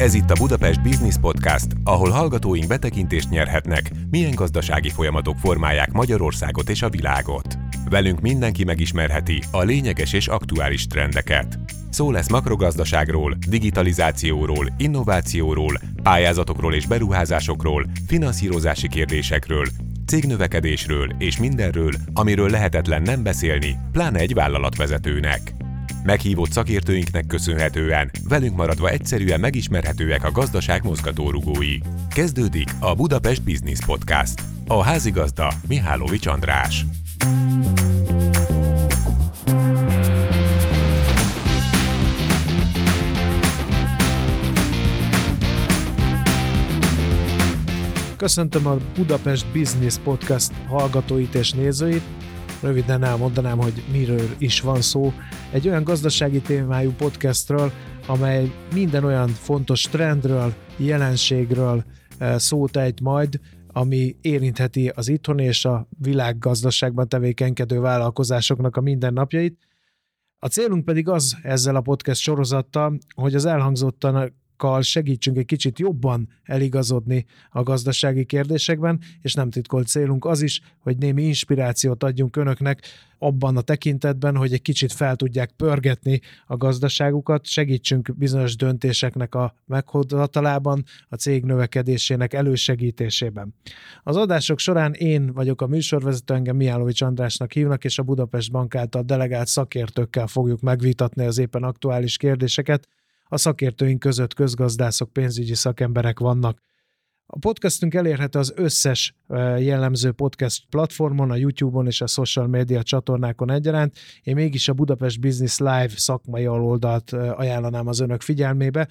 Ez itt a Budapest Business Podcast, ahol hallgatóink betekintést nyerhetnek, milyen gazdasági folyamatok formálják Magyarországot és a világot. Velünk mindenki megismerheti a lényeges és aktuális trendeket. Szó lesz makrogazdaságról, digitalizációról, innovációról, pályázatokról és beruházásokról, finanszírozási kérdésekről, cégnövekedésről és mindenről, amiről lehetetlen nem beszélni, pláne egy vállalatvezetőnek. Meghívott szakértőinknek köszönhetően velünk maradva egyszerűen megismerhetőek a gazdaság mozgatórugói. Kezdődik a Budapest Business Podcast. A házigazda Mihálovics András. Köszöntöm a Budapest Business Podcast hallgatóit és nézőit. Röviden elmondanám, hogy miről is van szó. Egy olyan gazdasági témájú podcastről, amely minden olyan fontos trendről, jelenségről eh, szót ejt majd, ami érintheti az itthon és a világgazdaságban tevékenykedő vállalkozásoknak a mindennapjait. A célunk pedig az ezzel a podcast sorozattal, hogy az elhangzottan tanácsokkal segítsünk egy kicsit jobban eligazodni a gazdasági kérdésekben, és nem titkolt célunk az is, hogy némi inspirációt adjunk önöknek abban a tekintetben, hogy egy kicsit fel tudják pörgetni a gazdaságukat, segítsünk bizonyos döntéseknek a meghozatalában, a cég növekedésének elősegítésében. Az adások során én vagyok a műsorvezető, engem Mihálovics Andrásnak hívnak, és a Budapest Bank által delegált szakértőkkel fogjuk megvitatni az éppen aktuális kérdéseket, a szakértőink között közgazdászok, pénzügyi szakemberek vannak. A podcastünk elérhető az összes jellemző podcast platformon, a YouTube-on és a social media csatornákon egyaránt. Én mégis a Budapest Business Live szakmai aloldalt ajánlanám az önök figyelmébe,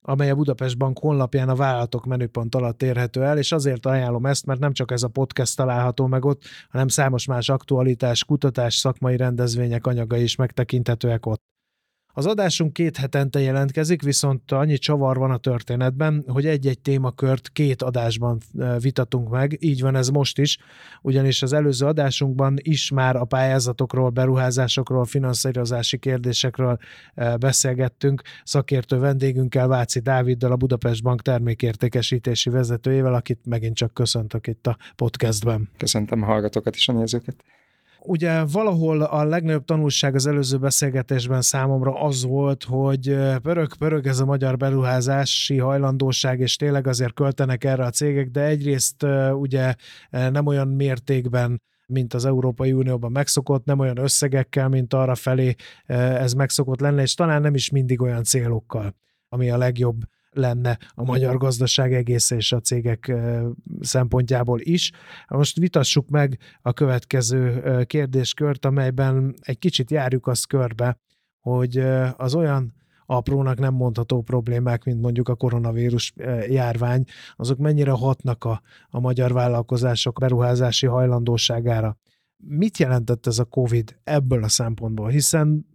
amely a Budapest Bank honlapján a vállalatok menüpont alatt érhető el, és azért ajánlom ezt, mert nem csak ez a podcast található meg ott, hanem számos más aktualitás, kutatás, szakmai rendezvények anyagai is megtekinthetőek ott. Az adásunk két hetente jelentkezik, viszont annyi csavar van a történetben, hogy egy-egy témakört két adásban vitatunk meg, így van ez most is, ugyanis az előző adásunkban is már a pályázatokról, beruházásokról, finanszírozási kérdésekről beszélgettünk szakértő vendégünkkel, Váci Dáviddal, a Budapest Bank termékértékesítési vezetőjével, akit megint csak köszöntök itt a podcastben. Köszöntöm a hallgatókat és a nézőket. Ugye valahol a legnagyobb tanulság az előző beszélgetésben számomra az volt, hogy pörög-pörög ez a magyar beruházási hajlandóság, és tényleg azért költenek erre a cégek, de egyrészt ugye nem olyan mértékben mint az Európai Unióban megszokott, nem olyan összegekkel, mint arra felé ez megszokott lenne, és talán nem is mindig olyan célokkal, ami a legjobb lenne a magyar gazdaság egész és a cégek szempontjából is. Most vitassuk meg a következő kérdéskört, amelyben egy kicsit járjuk azt körbe, hogy az olyan aprónak nem mondható problémák, mint mondjuk a koronavírus járvány, azok mennyire hatnak a, a magyar vállalkozások beruházási hajlandóságára. Mit jelentett ez a COVID ebből a szempontból? Hiszen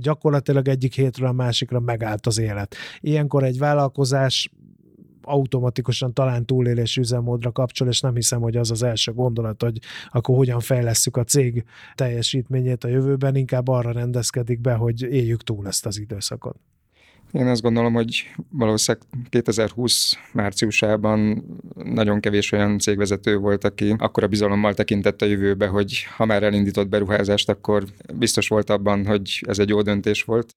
gyakorlatilag egyik hétről a másikra megállt az élet. Ilyenkor egy vállalkozás automatikusan talán túlélés üzemmódra kapcsol, és nem hiszem, hogy az az első gondolat, hogy akkor hogyan fejlesszük a cég teljesítményét a jövőben, inkább arra rendezkedik be, hogy éljük túl ezt az időszakot. Én azt gondolom, hogy valószínűleg 2020 márciusában nagyon kevés olyan cégvezető volt, aki akkor a bizalommal tekintett a jövőbe, hogy ha már elindított beruházást, akkor biztos volt abban, hogy ez egy jó döntés volt.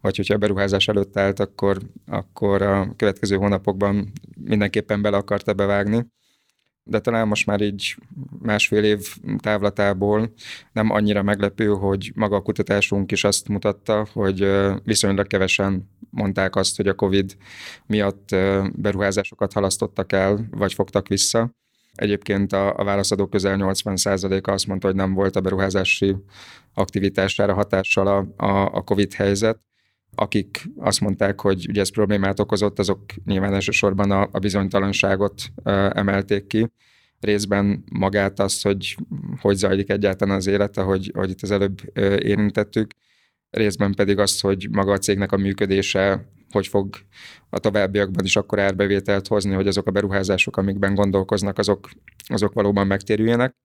Vagy hogyha a beruházás előtt állt, akkor, akkor a következő hónapokban mindenképpen bele akarta bevágni de talán most már így másfél év távlatából nem annyira meglepő, hogy maga a kutatásunk is azt mutatta, hogy viszonylag kevesen mondták azt, hogy a COVID miatt beruházásokat halasztottak el, vagy fogtak vissza. Egyébként a, a válaszadók közel 80%-a azt mondta, hogy nem volt a beruházási aktivitására hatással a, a, a COVID helyzet akik azt mondták, hogy ugye ez problémát okozott, azok nyilván elsősorban a, a bizonytalanságot emelték ki. Részben magát azt, hogy hogy zajlik egyáltalán az élete, hogy, hogy itt az előbb érintettük, részben pedig azt, hogy maga a cégnek a működése hogy fog a továbbiakban is akkor árbevételt hozni, hogy azok a beruházások, amikben gondolkoznak, azok, azok valóban megtérüljenek.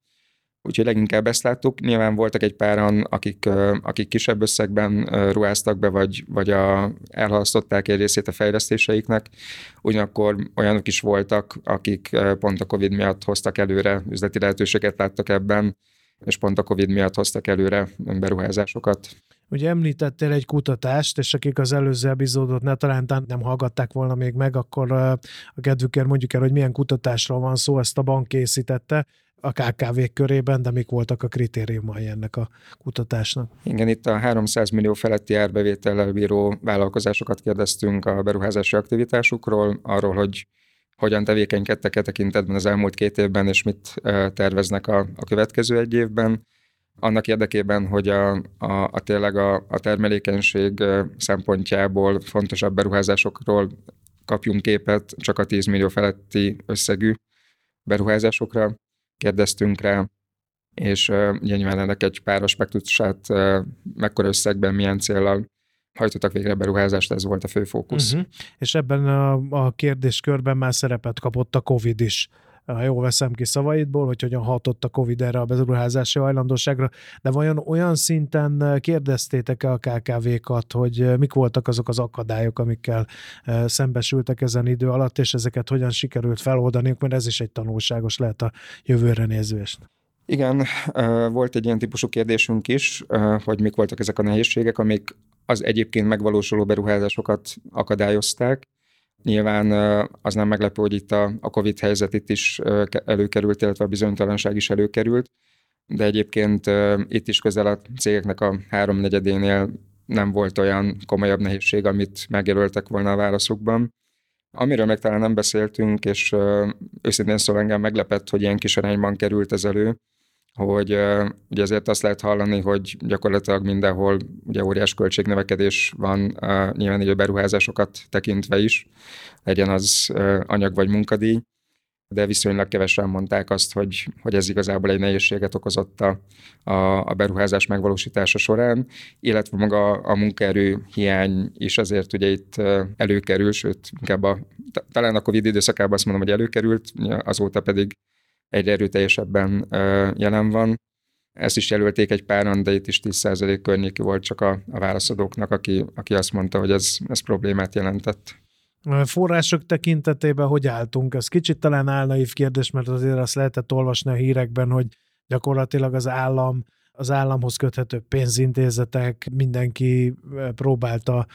Úgyhogy leginkább ezt láttuk. Nyilván voltak egy páran, akik, akik kisebb összegben ruháztak be, vagy, vagy a, elhalasztották egy részét a fejlesztéseiknek. Ugyanakkor olyanok is voltak, akik pont a COVID miatt hoztak előre, üzleti lehetőséget láttak ebben, és pont a COVID miatt hoztak előre beruházásokat. Ugye említettél egy kutatást, és akik az előző epizódot ne talán nem hallgatták volna még meg, akkor a kedvükért mondjuk el, hogy milyen kutatásról van szó, ezt a bank készítette a kkv körében, de mik voltak a kritériumai ennek a kutatásnak? Igen, itt a 300 millió feletti árbevétellel bíró vállalkozásokat kérdeztünk a beruházási aktivitásukról, arról, hogy hogyan tevékenykedtek e tekintetben az elmúlt két évben, és mit terveznek a, a következő egy évben. Annak érdekében, hogy a, a, a tényleg a, a termelékenység szempontjából fontosabb beruházásokról kapjunk képet, csak a 10 millió feletti összegű beruházásokra kérdeztünk rá, és ugye nyilván ennek egy pár aspektusát mekkora összegben, milyen célral hajtottak végre beruházást, ez volt a fő fókusz. Uh-huh. És ebben a, a kérdéskörben már szerepet kapott a COVID is ha jól veszem ki szavaidból, hogy hogyan hatott a COVID erre a beruházási hajlandóságra, de vajon olyan szinten kérdeztétek-e a KKV-kat, hogy mik voltak azok az akadályok, amikkel szembesültek ezen idő alatt, és ezeket hogyan sikerült feloldaniuk, mert ez is egy tanulságos lehet a jövőre nézvést. Igen, volt egy ilyen típusú kérdésünk is, hogy mik voltak ezek a nehézségek, amik az egyébként megvalósuló beruházásokat akadályozták. Nyilván az nem meglepő, hogy itt a, COVID helyzet itt is előkerült, illetve a bizonytalanság is előkerült, de egyébként itt is közel a cégeknek a háromnegyedénél nem volt olyan komolyabb nehézség, amit megjelöltek volna a válaszukban. Amiről meg talán nem beszéltünk, és őszintén szóval engem meglepett, hogy ilyen kis arányban került ez elő, hogy ugye ezért azt lehet hallani, hogy gyakorlatilag mindenhol ugye óriás költségnövekedés van, nyilván így a beruházásokat tekintve is, legyen az anyag vagy munkadíj, de viszonylag kevesen mondták azt, hogy, hogy ez igazából egy nehézséget okozott a, a, a beruházás megvalósítása során, illetve maga a munkaerő hiány is azért ugye itt előkerül, sőt, inkább a, talán a Covid időszakában azt mondom, hogy előkerült, azóta pedig egyre erőteljesebben jelen van. Ezt is jelölték egy páran, de itt is 10% környéki volt csak a, a válaszadóknak, aki, aki azt mondta, hogy ez, ez problémát jelentett. Források tekintetében hogy álltunk? Ez kicsit talán álnaív kérdés, mert azért azt lehetett olvasni a hírekben, hogy gyakorlatilag az állam, az államhoz köthető pénzintézetek, mindenki próbálta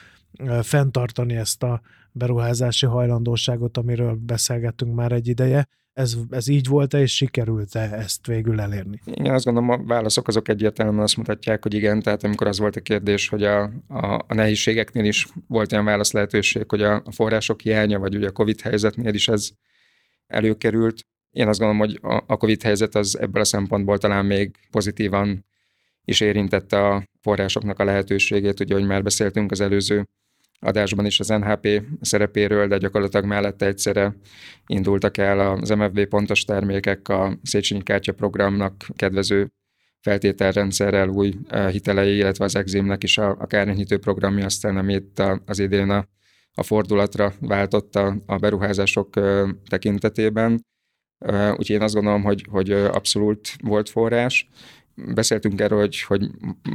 fenntartani ezt a beruházási hajlandóságot, amiről beszélgettünk már egy ideje ez, ez így volt-e, és sikerült-e ezt végül elérni? Igen, azt gondolom, a válaszok azok egyértelműen azt mutatják, hogy igen, tehát amikor az volt a kérdés, hogy a, a, a nehézségeknél is volt olyan válasz lehetőség, hogy a, a források hiánya, vagy ugye a COVID helyzetnél is ez előkerült. Én azt gondolom, hogy a, a COVID helyzet az ebből a szempontból talán még pozitívan is érintette a forrásoknak a lehetőségét, ugye, hogy már beszéltünk az előző adásban is az NHP szerepéről, de gyakorlatilag mellette egyszerre indultak el az MFB pontos termékek a Széchenyi Kártya programnak kedvező feltételrendszerrel új e, hitelei, illetve az Eximnek is a, a kárnyítő programja aztán, amit az idén a, a fordulatra váltotta a beruházások e, tekintetében. E, úgyhogy én azt gondolom, hogy, hogy abszolút volt forrás, beszéltünk erről, hogy, hogy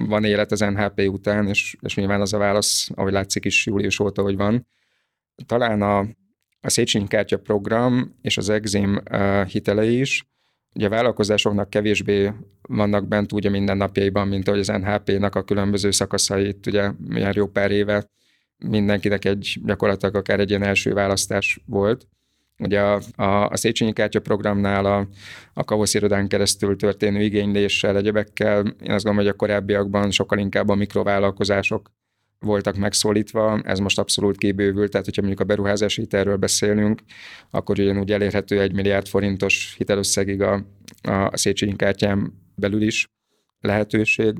van élet az NHP után, és, és nyilván az a válasz, ahogy látszik is július óta, hogy van. Talán a, a Széchenyi Kártya program és az Exim uh, hitelei is, ugye a vállalkozásoknak kevésbé vannak bent ugye minden napjaiban, mint ahogy az NHP-nak a különböző szakaszait, ugye milyen jó pár éve mindenkinek egy gyakorlatilag akár egy ilyen első választás volt. Ugye a, a, a Széchenyi Kártya programnál a, a Kavosz irodán keresztül történő igényléssel, egyebekkel, én azt gondolom, hogy a korábbiakban sokkal inkább a mikrovállalkozások voltak megszólítva, ez most abszolút kibővült, tehát hogyha mondjuk a beruházási hitelről beszélünk, akkor ugyanúgy elérhető egy milliárd forintos hitelösszegig a, a Széchenyi kártyán belül is lehetőség.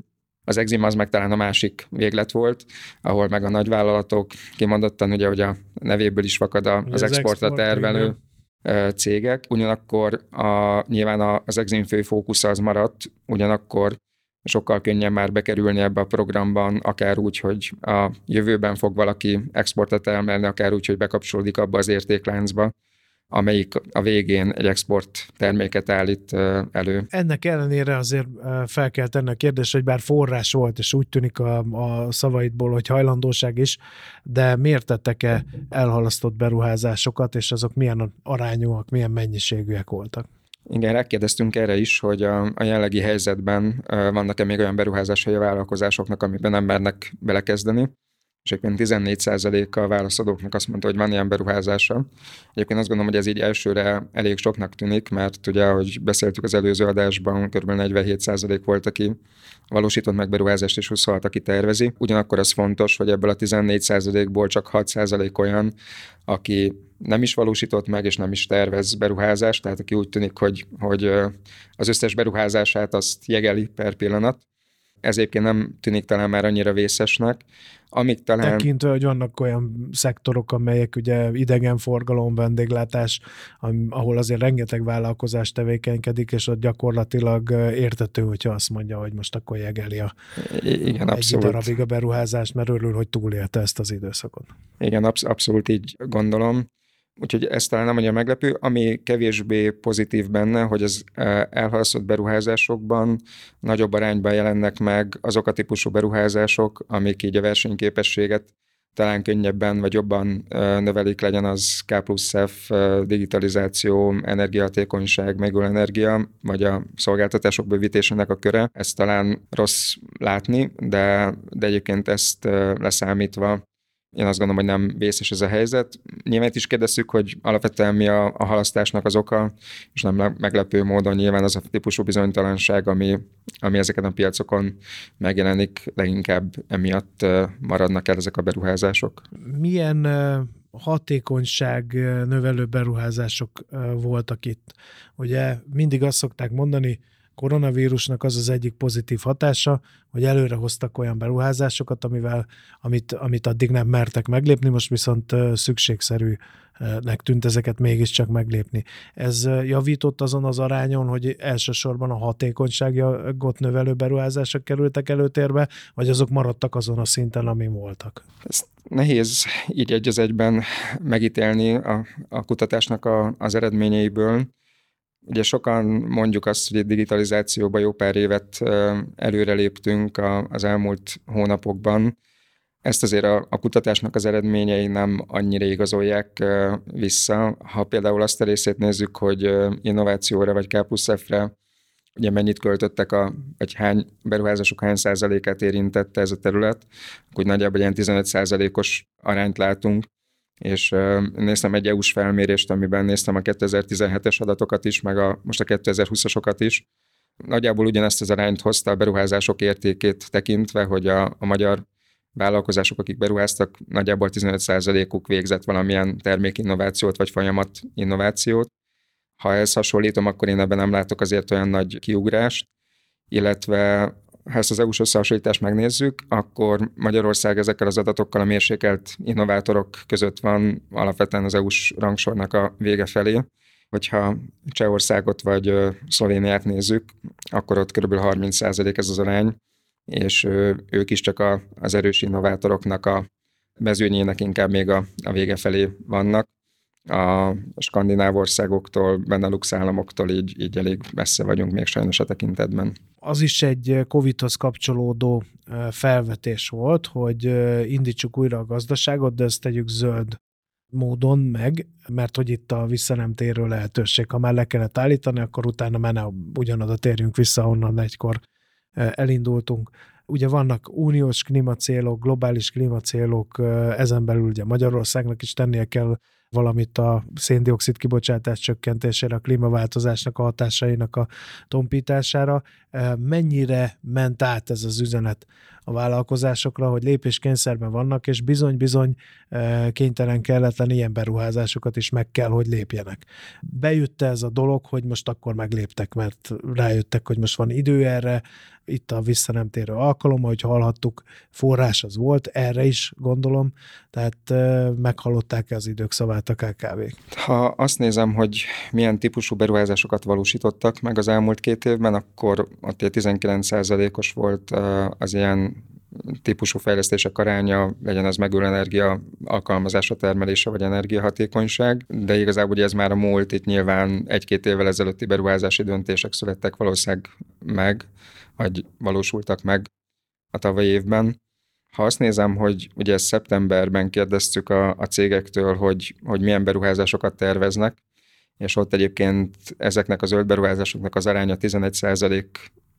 Az Exim az meg talán a másik véglet volt, ahol meg a nagyvállalatok kimondottan, ugye, hogy a nevéből is fakad a, az, az exportra tervelő igen. cégek. Ugyanakkor a, nyilván az Exim fő fókusz az maradt, ugyanakkor sokkal könnyebb már bekerülni ebbe a programban, akár úgy, hogy a jövőben fog valaki exportot elmenni, akár úgy, hogy bekapcsolódik abba az értékláncba, amelyik a végén egy export terméket állít elő. Ennek ellenére azért fel kell tenni a kérdést, hogy bár forrás volt, és úgy tűnik a, a szavaidból, hogy hajlandóság is, de miért tettek-e elhalasztott beruházásokat, és azok milyen arányúak, milyen mennyiségűek voltak? Igen, rákérdeztünk erre is, hogy a, a jelenlegi helyzetben vannak-e még olyan beruházásai a vállalkozásoknak, amiben nem mernek belekezdeni és egyébként 14% a válaszadóknak azt mondta, hogy van ilyen beruházása. Egyébként azt gondolom, hogy ez így elsőre elég soknak tűnik, mert ugye, ahogy beszéltük az előző adásban, kb. 47% volt, aki valósított meg beruházást, és 26, aki tervezi. Ugyanakkor az fontos, hogy ebből a 14%-ból csak 6% olyan, aki nem is valósított meg, és nem is tervez beruházást, tehát aki úgy tűnik, hogy, hogy az összes beruházását azt jegeli per pillanat. Ez egyébként nem tűnik talán már annyira vészesnek, amik talán... Tekintve, hogy vannak olyan szektorok, amelyek ugye idegenforgalom, vendéglátás, ahol azért rengeteg vállalkozás tevékenykedik, és ott gyakorlatilag értető, hogyha azt mondja, hogy most akkor jegeli a, Igen, egy abszolút. darabig a beruházást, mert örül, hogy túlélte ezt az időszakot. Igen, absz- abszolút így gondolom. Úgyhogy ez talán nem annyira meglepő. Ami kevésbé pozitív benne, hogy az e, elhalasztott beruházásokban nagyobb arányban jelennek meg azok a típusú beruházások, amik így a versenyképességet talán könnyebben vagy jobban e, növelik, legyen az K plusz F, e, digitalizáció, energiahatékonyság, megújuló energia, vagy a szolgáltatások bővítésének a köre. Ez talán rossz látni, de, de egyébként ezt leszámítva én azt gondolom, hogy nem vészes ez a helyzet. Nyilván is kérdezzük, hogy alapvetően mi a, a halasztásnak az oka, és nem meglepő módon nyilván az a típusú bizonytalanság, ami, ami ezeken a piacokon megjelenik, leginkább emiatt maradnak el ezek a beruházások. Milyen hatékonyság növelő beruházások voltak itt? Ugye mindig azt szokták mondani, koronavírusnak az az egyik pozitív hatása, hogy előre hoztak olyan beruházásokat, amivel, amit, amit addig nem mertek meglépni, most viszont szükségszerűnek tűnt ezeket mégiscsak meglépni. Ez javított azon az arányon, hogy elsősorban a hatékonyságot növelő beruházások kerültek előtérbe, vagy azok maradtak azon a szinten, ami voltak? Ezt nehéz így egy az egyben megítélni a, a kutatásnak a, az eredményeiből. Ugye sokan mondjuk azt, hogy a digitalizációba jó pár évet előreléptünk az elmúlt hónapokban. Ezt azért a, kutatásnak az eredményei nem annyira igazolják vissza. Ha például azt a részét nézzük, hogy innovációra vagy K re ugye mennyit költöttek, a, vagy hány beruházások hány százalékát érintette ez a terület, akkor nagyjából ilyen 15 százalékos arányt látunk és néztem egy EU-s felmérést, amiben néztem a 2017-es adatokat is, meg a, most a 2020-asokat is. Nagyjából ugyanezt az arányt hozta a beruházások értékét tekintve, hogy a, a magyar vállalkozások, akik beruháztak, nagyjából 15%-uk végzett valamilyen termékinnovációt vagy folyamat innovációt. Ha ezt hasonlítom, akkor én ebben nem látok azért olyan nagy kiugrást, illetve ha ezt az EU-s összehasonlítást megnézzük, akkor Magyarország ezekkel az adatokkal a mérsékelt innovátorok között van alapvetően az EU-s rangsornak a vége felé. Hogyha Csehországot vagy Szlovéniát nézzük, akkor ott kb. 30% ez az arány, és ők is csak a, az erős innovátoroknak a mezőnyének inkább még a, a vége felé vannak a skandináv országoktól, Benelux államoktól így, így elég messze vagyunk még sajnos a tekintetben. Az is egy COVID-hoz kapcsolódó felvetés volt, hogy indítsuk újra a gazdaságot, de ezt tegyük zöld módon meg, mert hogy itt a visszanemtérő lehetőség, ha már le kellett állítani, akkor utána menne ugyanoda térjünk vissza, onnan egykor elindultunk. Ugye vannak uniós klímacélok, globális klímacélok, ezen belül ugye Magyarországnak is tennie kell valamit a széndiokszid kibocsátás csökkentésére, a klímaváltozásnak a hatásainak a tompítására. Mennyire ment át ez az üzenet a vállalkozásokra, hogy lépéskényszerben vannak, és bizony-bizony kénytelen kelletlen ilyen beruházásokat is meg kell, hogy lépjenek. Bejött ez a dolog, hogy most akkor megléptek, mert rájöttek, hogy most van idő erre, itt a visszanemtérő alkalom, ahogy hallhattuk, forrás az volt, erre is gondolom, tehát meghallották az idők szavát a kkv Ha azt nézem, hogy milyen típusú beruházásokat valósítottak meg az elmúlt két évben, akkor ott 19%-os volt az ilyen típusú fejlesztések aránya, legyen az megújuló energia alkalmazása, termelése vagy energiahatékonyság, de igazából ugye ez már a múlt, itt nyilván egy-két évvel ezelőtti beruházási döntések születtek valószínűleg meg, vagy valósultak meg a tavalyi évben. Ha azt nézem, hogy ugye szeptemberben kérdeztük a, a cégektől, hogy, hogy milyen beruházásokat terveznek, és ott egyébként ezeknek a zöld beruházásoknak az aránya 11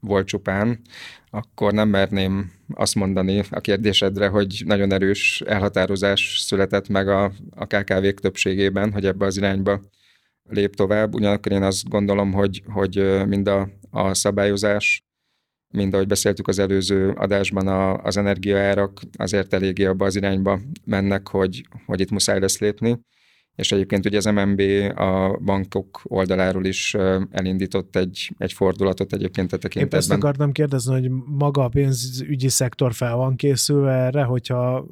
volt csupán, akkor nem merném azt mondani a kérdésedre, hogy nagyon erős elhatározás született meg a, a KKV-k többségében, hogy ebbe az irányba lép tovább. Ugyanakkor én azt gondolom, hogy, hogy mind a, a szabályozás, mind ahogy beszéltük az előző adásban, a, az energiaárak azért eléggé abba az irányba mennek, hogy, hogy itt muszáj lesz lépni és egyébként ugye az MNB a bankok oldaláról is elindított egy, egy fordulatot egyébként a tekintetben. Épp ezt akartam kérdezni, hogy maga a pénzügyi szektor fel van készülve erre, hogyha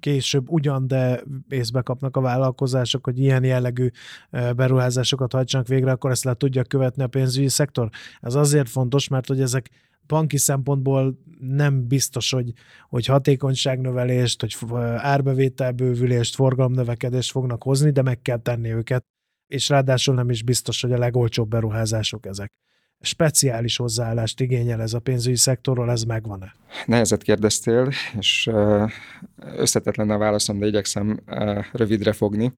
később ugyan, de észbe kapnak a vállalkozások, hogy ilyen jellegű beruházásokat hajtsanak végre, akkor ezt le tudja követni a pénzügyi szektor. Ez azért fontos, mert hogy ezek banki szempontból nem biztos, hogy, hogy hatékonyságnövelést, hogy árbevételbővülést, forgalomnövekedést fognak hozni, de meg kell tenni őket, és ráadásul nem is biztos, hogy a legolcsóbb beruházások ezek. Speciális hozzáállást igényel ez a pénzügyi szektorról, ez megvan-e? Nehezet kérdeztél, és összetetlen a válaszom, de igyekszem rövidre fogni.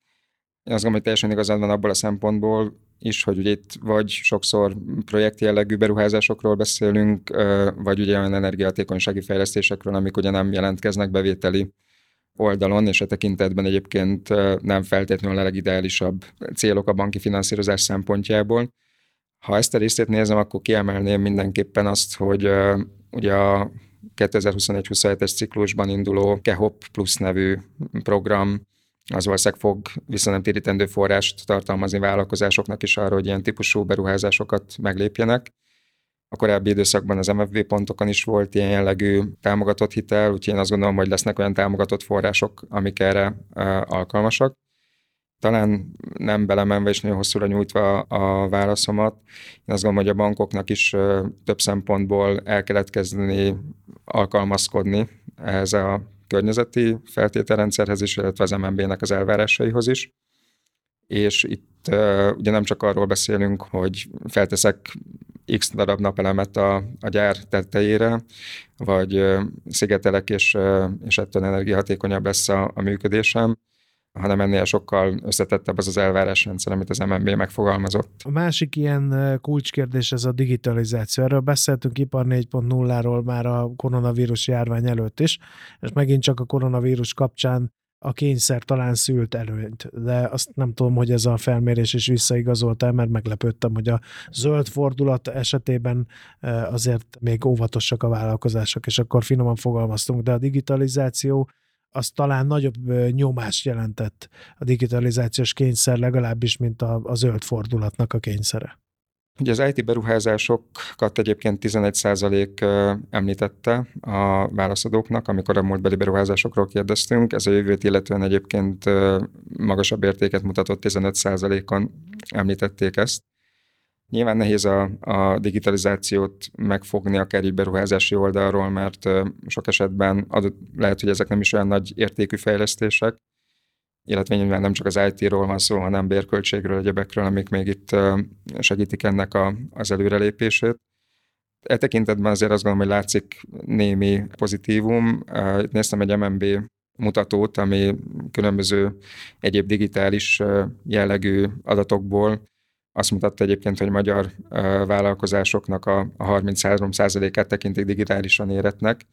Én azt gondolom, hogy teljesen igazad van abból a szempontból is, hogy ugye itt vagy sokszor projekt jellegű beruházásokról beszélünk, vagy ugye olyan energiahatékonysági fejlesztésekről, amik ugye nem jelentkeznek bevételi oldalon, és a tekintetben egyébként nem feltétlenül a legideálisabb célok a banki finanszírozás szempontjából. Ha ezt a részét nézem, akkor kiemelném mindenképpen azt, hogy ugye a 2021-27-es ciklusban induló KEHOP Plus nevű program az valószínűleg fog visszanemtérítendő forrást tartalmazni vállalkozásoknak is arra, hogy ilyen típusú beruházásokat meglépjenek. A korábbi időszakban az MFB pontokon is volt ilyen jellegű támogatott hitel, úgyhogy én azt gondolom, hogy lesznek olyan támogatott források, amik erre alkalmasak. Talán nem belemenve és nagyon hosszúra nyújtva a válaszomat, én azt gondolom, hogy a bankoknak is több szempontból el kellett kezdeni alkalmazkodni ehhez a környezeti feltételrendszerhez is, illetve az MNB-nek az elvárásaihoz is. És itt uh, ugye nem csak arról beszélünk, hogy felteszek x darab napelemet a, a gyár tetejére, vagy uh, szigetelek, és, uh, és ettől energiahatékonyabb lesz a, a működésem, hanem ennél sokkal összetettebb az az elvárásrendszer, amit az MNB megfogalmazott. A másik ilyen kulcskérdés ez a digitalizáció. Erről beszéltünk ipar 4.0-ról már a koronavírus járvány előtt is, és megint csak a koronavírus kapcsán a kényszer talán szült előnyt, de azt nem tudom, hogy ez a felmérés is visszaigazolt el, mert meglepődtem, hogy a zöld fordulat esetében azért még óvatosak a vállalkozások, és akkor finoman fogalmaztunk, de a digitalizáció az talán nagyobb nyomást jelentett a digitalizációs kényszer legalábbis, mint a, a zöld fordulatnak a kényszere. Ugye az IT beruházásokat egyébként 11% említette a válaszadóknak, amikor a múltbeli beruházásokról kérdeztünk. Ez a jövőt illetően egyébként magasabb értéket mutatott, 15%-on említették ezt. Nyilván nehéz a, a digitalizációt megfogni akár egy beruházási oldalról, mert sok esetben adott, lehet, hogy ezek nem is olyan nagy értékű fejlesztések, illetve nyilván nem csak az IT-ról van szó, hanem bérköltségről, egyebekről, amik még itt segítik ennek a, az előrelépését. E tekintetben azért azt gondolom, hogy látszik némi pozitívum. Itt néztem egy MNB mutatót, ami különböző egyéb digitális jellegű adatokból azt mutatta egyébként, hogy magyar vállalkozásoknak a 33%-át tekintik digitálisan éretnek.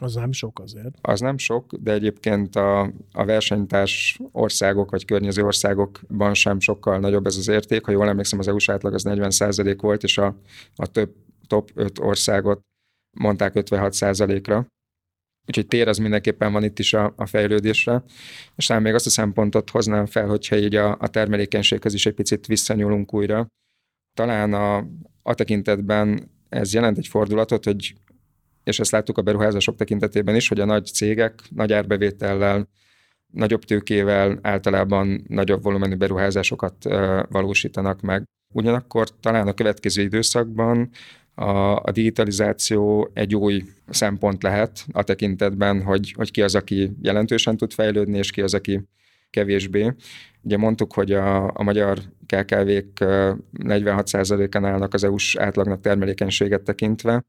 Az nem sok azért. Az nem sok, de egyébként a, a versenytárs országok vagy környező országokban sem sokkal nagyobb ez az érték. Ha jól emlékszem, az EU-s átlag az 40% volt, és a, a több top 5 országot mondták 56 ra Úgyhogy tér az mindenképpen van itt is a, a fejlődésre. És talán még azt a szempontot hoznám fel, hogyha így a, a termelékenységhez is egy picit visszanyúlunk újra. Talán a, a tekintetben ez jelent egy fordulatot, hogy és ezt láttuk a beruházások tekintetében is, hogy a nagy cégek nagy árbevétellel, nagyobb tőkével általában nagyobb volumenű beruházásokat valósítanak meg. Ugyanakkor talán a következő időszakban a, a digitalizáció egy új szempont lehet a tekintetben, hogy, hogy ki az, aki jelentősen tud fejlődni, és ki az, aki kevésbé. Ugye mondtuk, hogy a, a magyar KKV-k 46%-án állnak az EU-s átlagnak termelékenységet tekintve,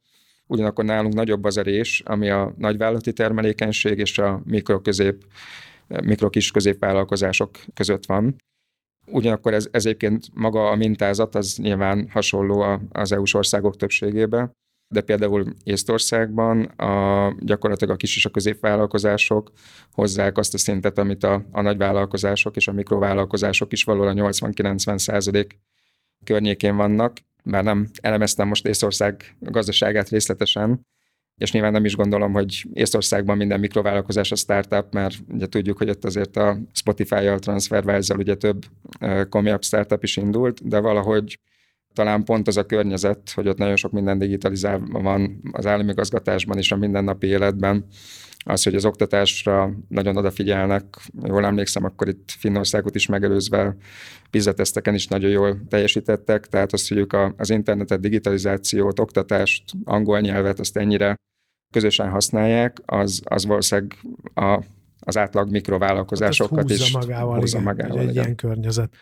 ugyanakkor nálunk nagyobb az a rés, ami a nagyvállalati termelékenység és a mikro-közép, mikro-kis középvállalkozások között van. Ugyanakkor ez, ez egyébként maga a mintázat az nyilván hasonló az EU-s országok többségében, de például Észtországban a, gyakorlatilag a kis és a középvállalkozások hozzák azt a szintet, amit a, a nagyvállalkozások és a mikrovállalkozások is valóban 80-90 százalék környékén vannak, bár nem elemeztem most Észország gazdaságát részletesen, és nyilván nem is gondolom, hogy Észországban minden mikrovállalkozás a startup, mert ugye tudjuk, hogy ott azért a Spotify-jal, TransferWise-zal ugye több komolyabb startup is indult, de valahogy talán pont az a környezet, hogy ott nagyon sok minden digitalizálva van az állami gazgatásban és a mindennapi életben, az, hogy az oktatásra nagyon odafigyelnek. Jól emlékszem, akkor itt Finnországot is megelőzve pizzateszteken is nagyon jól teljesítettek, tehát azt, hogy ők az internetet, digitalizációt, oktatást, angol nyelvet, azt ennyire közösen használják, az, az valószínűleg a, az átlag mikrovállalkozásokat hát is magával, húzza igen, magával. Egy igen. ilyen környezet.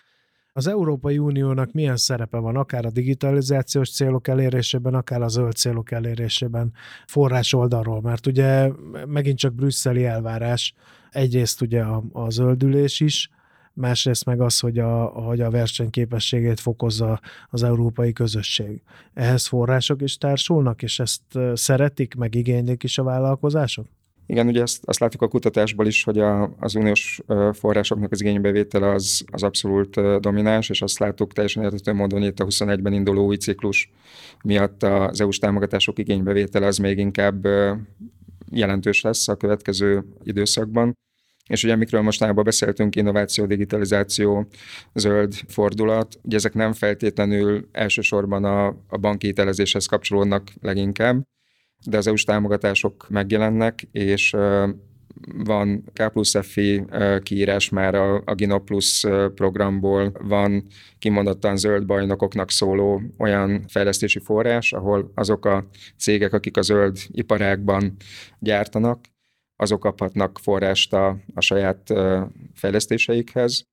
Az Európai Uniónak milyen szerepe van akár a digitalizációs célok elérésében, akár a zöld célok elérésében forrás oldalról? Mert ugye megint csak brüsszeli elvárás, egyrészt ugye a, a zöldülés is, másrészt meg az, hogy a, hogy a versenyképességét fokozza az európai közösség. Ehhez források is társulnak, és ezt szeretik, meg igénylik is a vállalkozások? Igen, ugye ezt, azt látjuk a kutatásból is, hogy a, az uniós forrásoknak az igénybevétele az, az abszolút domináns, és azt láttuk teljesen értető módon, itt a 21-ben induló új ciklus miatt az EU-s támogatások igénybevétele az még inkább jelentős lesz a következő időszakban. És ugye amikről mostanában beszéltünk, innováció, digitalizáció, zöld fordulat, ugye ezek nem feltétlenül elsősorban a, a banki hitelezéshez kapcsolódnak leginkább, de az EU-s támogatások megjelennek, és van K plusz FI kiírás már a, a Gino Plus programból, van kimondottan zöld bajnokoknak szóló olyan fejlesztési forrás, ahol azok a cégek, akik a zöld iparágban gyártanak, azok kaphatnak forrást a, a saját fejlesztéseikhez,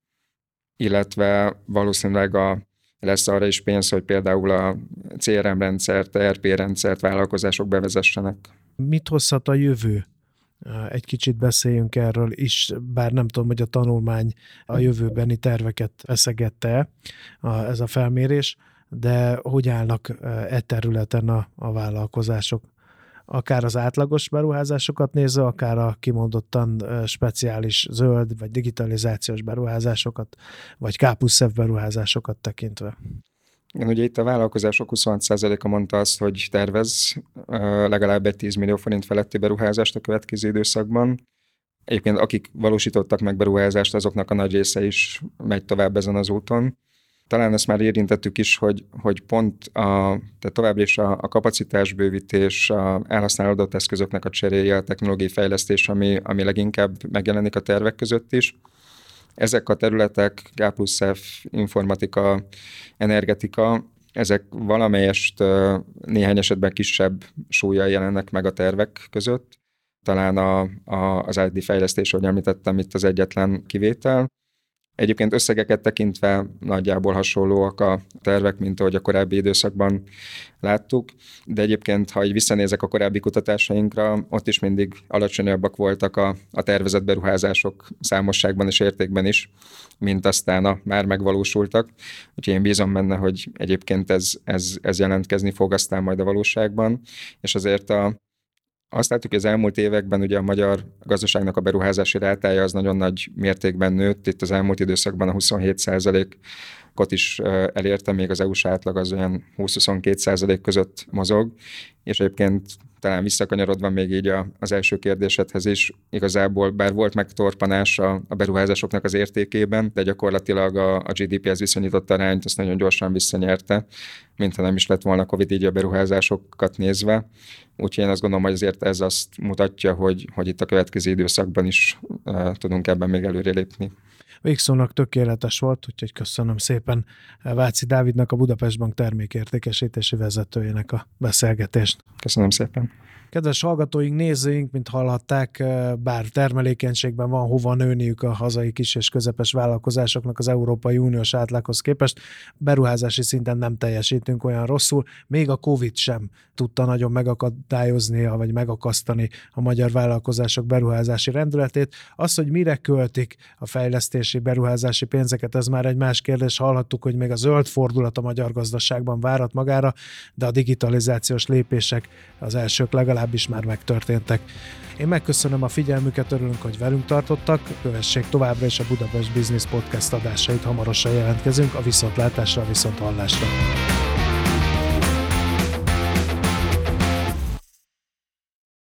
illetve valószínűleg a lesz arra is pénz, hogy például a CRM rendszert, ERP rendszert vállalkozások bevezessenek. Mit hozhat a jövő? Egy kicsit beszéljünk erről is, bár nem tudom, hogy a tanulmány a jövőbeni terveket eszegette ez a felmérés, de hogy állnak e területen a, a vállalkozások? Akár az átlagos beruházásokat nézve, akár a kimondottan speciális zöld vagy digitalizációs beruházásokat, vagy kápuszszev beruházásokat tekintve. Igen, ugye itt a vállalkozások 26%-a mondta azt, hogy tervez legalább egy 10 millió forint feletti beruházást a következő időszakban. Egyébként akik valósítottak meg beruházást, azoknak a nagy része is megy tovább ezen az úton talán ezt már érintettük is, hogy, hogy pont a, tehát továbbra is a, a kapacitásbővítés, a elhasználódott eszközöknek a cseréje, a technológiai fejlesztés, ami, ami leginkább megjelenik a tervek között is. Ezek a területek, K plusz F, informatika, energetika, ezek valamelyest néhány esetben kisebb súlya jelennek meg a tervek között. Talán a, a, az ID fejlesztés, ahogy említettem, itt az egyetlen kivétel. Egyébként összegeket tekintve nagyjából hasonlóak a tervek, mint ahogy a korábbi időszakban láttuk, de egyébként, ha így visszanézek a korábbi kutatásainkra, ott is mindig alacsonyabbak voltak a, a tervezett beruházások számosságban és értékben is, mint aztán a már megvalósultak. Úgyhogy én bízom benne, hogy egyébként ez, ez, ez jelentkezni fog aztán majd a valóságban, és azért a, azt látjuk, hogy az elmúlt években ugye a magyar gazdaságnak a beruházási rátája az nagyon nagy mértékben nőtt. Itt az elmúlt időszakban a 27% ot is elérte, még az EU-s átlag az olyan 20-22% között mozog, és egyébként talán visszakanyarodva még így a, az első kérdésedhez is, igazából bár volt megtorpanás a, a beruházásoknak az értékében, de gyakorlatilag a, a GDP-hez viszonyított arányt azt nagyon gyorsan visszanyerte, mintha nem is lett volna Covid így a beruházásokat nézve. Úgyhogy én azt gondolom, hogy azért ez azt mutatja, hogy, hogy itt a következő időszakban is uh, tudunk ebben még előrelépni. Végszónak tökéletes volt, úgyhogy köszönöm szépen Váci Dávidnak, a Budapest Bank termékértékesítési vezetőjének a beszélgetést. Köszönöm szépen. Kedves hallgatóink, nézőink, mint hallhatták, bár termelékenységben van hova nőniük a hazai kis és közepes vállalkozásoknak az Európai Uniós átlaghoz képest, beruházási szinten nem teljesítünk olyan rosszul, még a Covid sem tudta nagyon megakadályozni, vagy megakasztani a magyar vállalkozások beruházási rendületét. Az, hogy mire költik a fejlesztési beruházási pénzeket, ez már egy más kérdés. Hallhattuk, hogy még a zöld fordulat a magyar gazdaságban várat magára, de a digitalizációs lépések az elsők legalább legalábbis már megtörténtek. Én megköszönöm a figyelmüket, örülünk, hogy velünk tartottak. Kövessék továbbra is a Budapest Business Podcast adásait, hamarosan jelentkezünk a viszontlátásra, a viszonthallásra.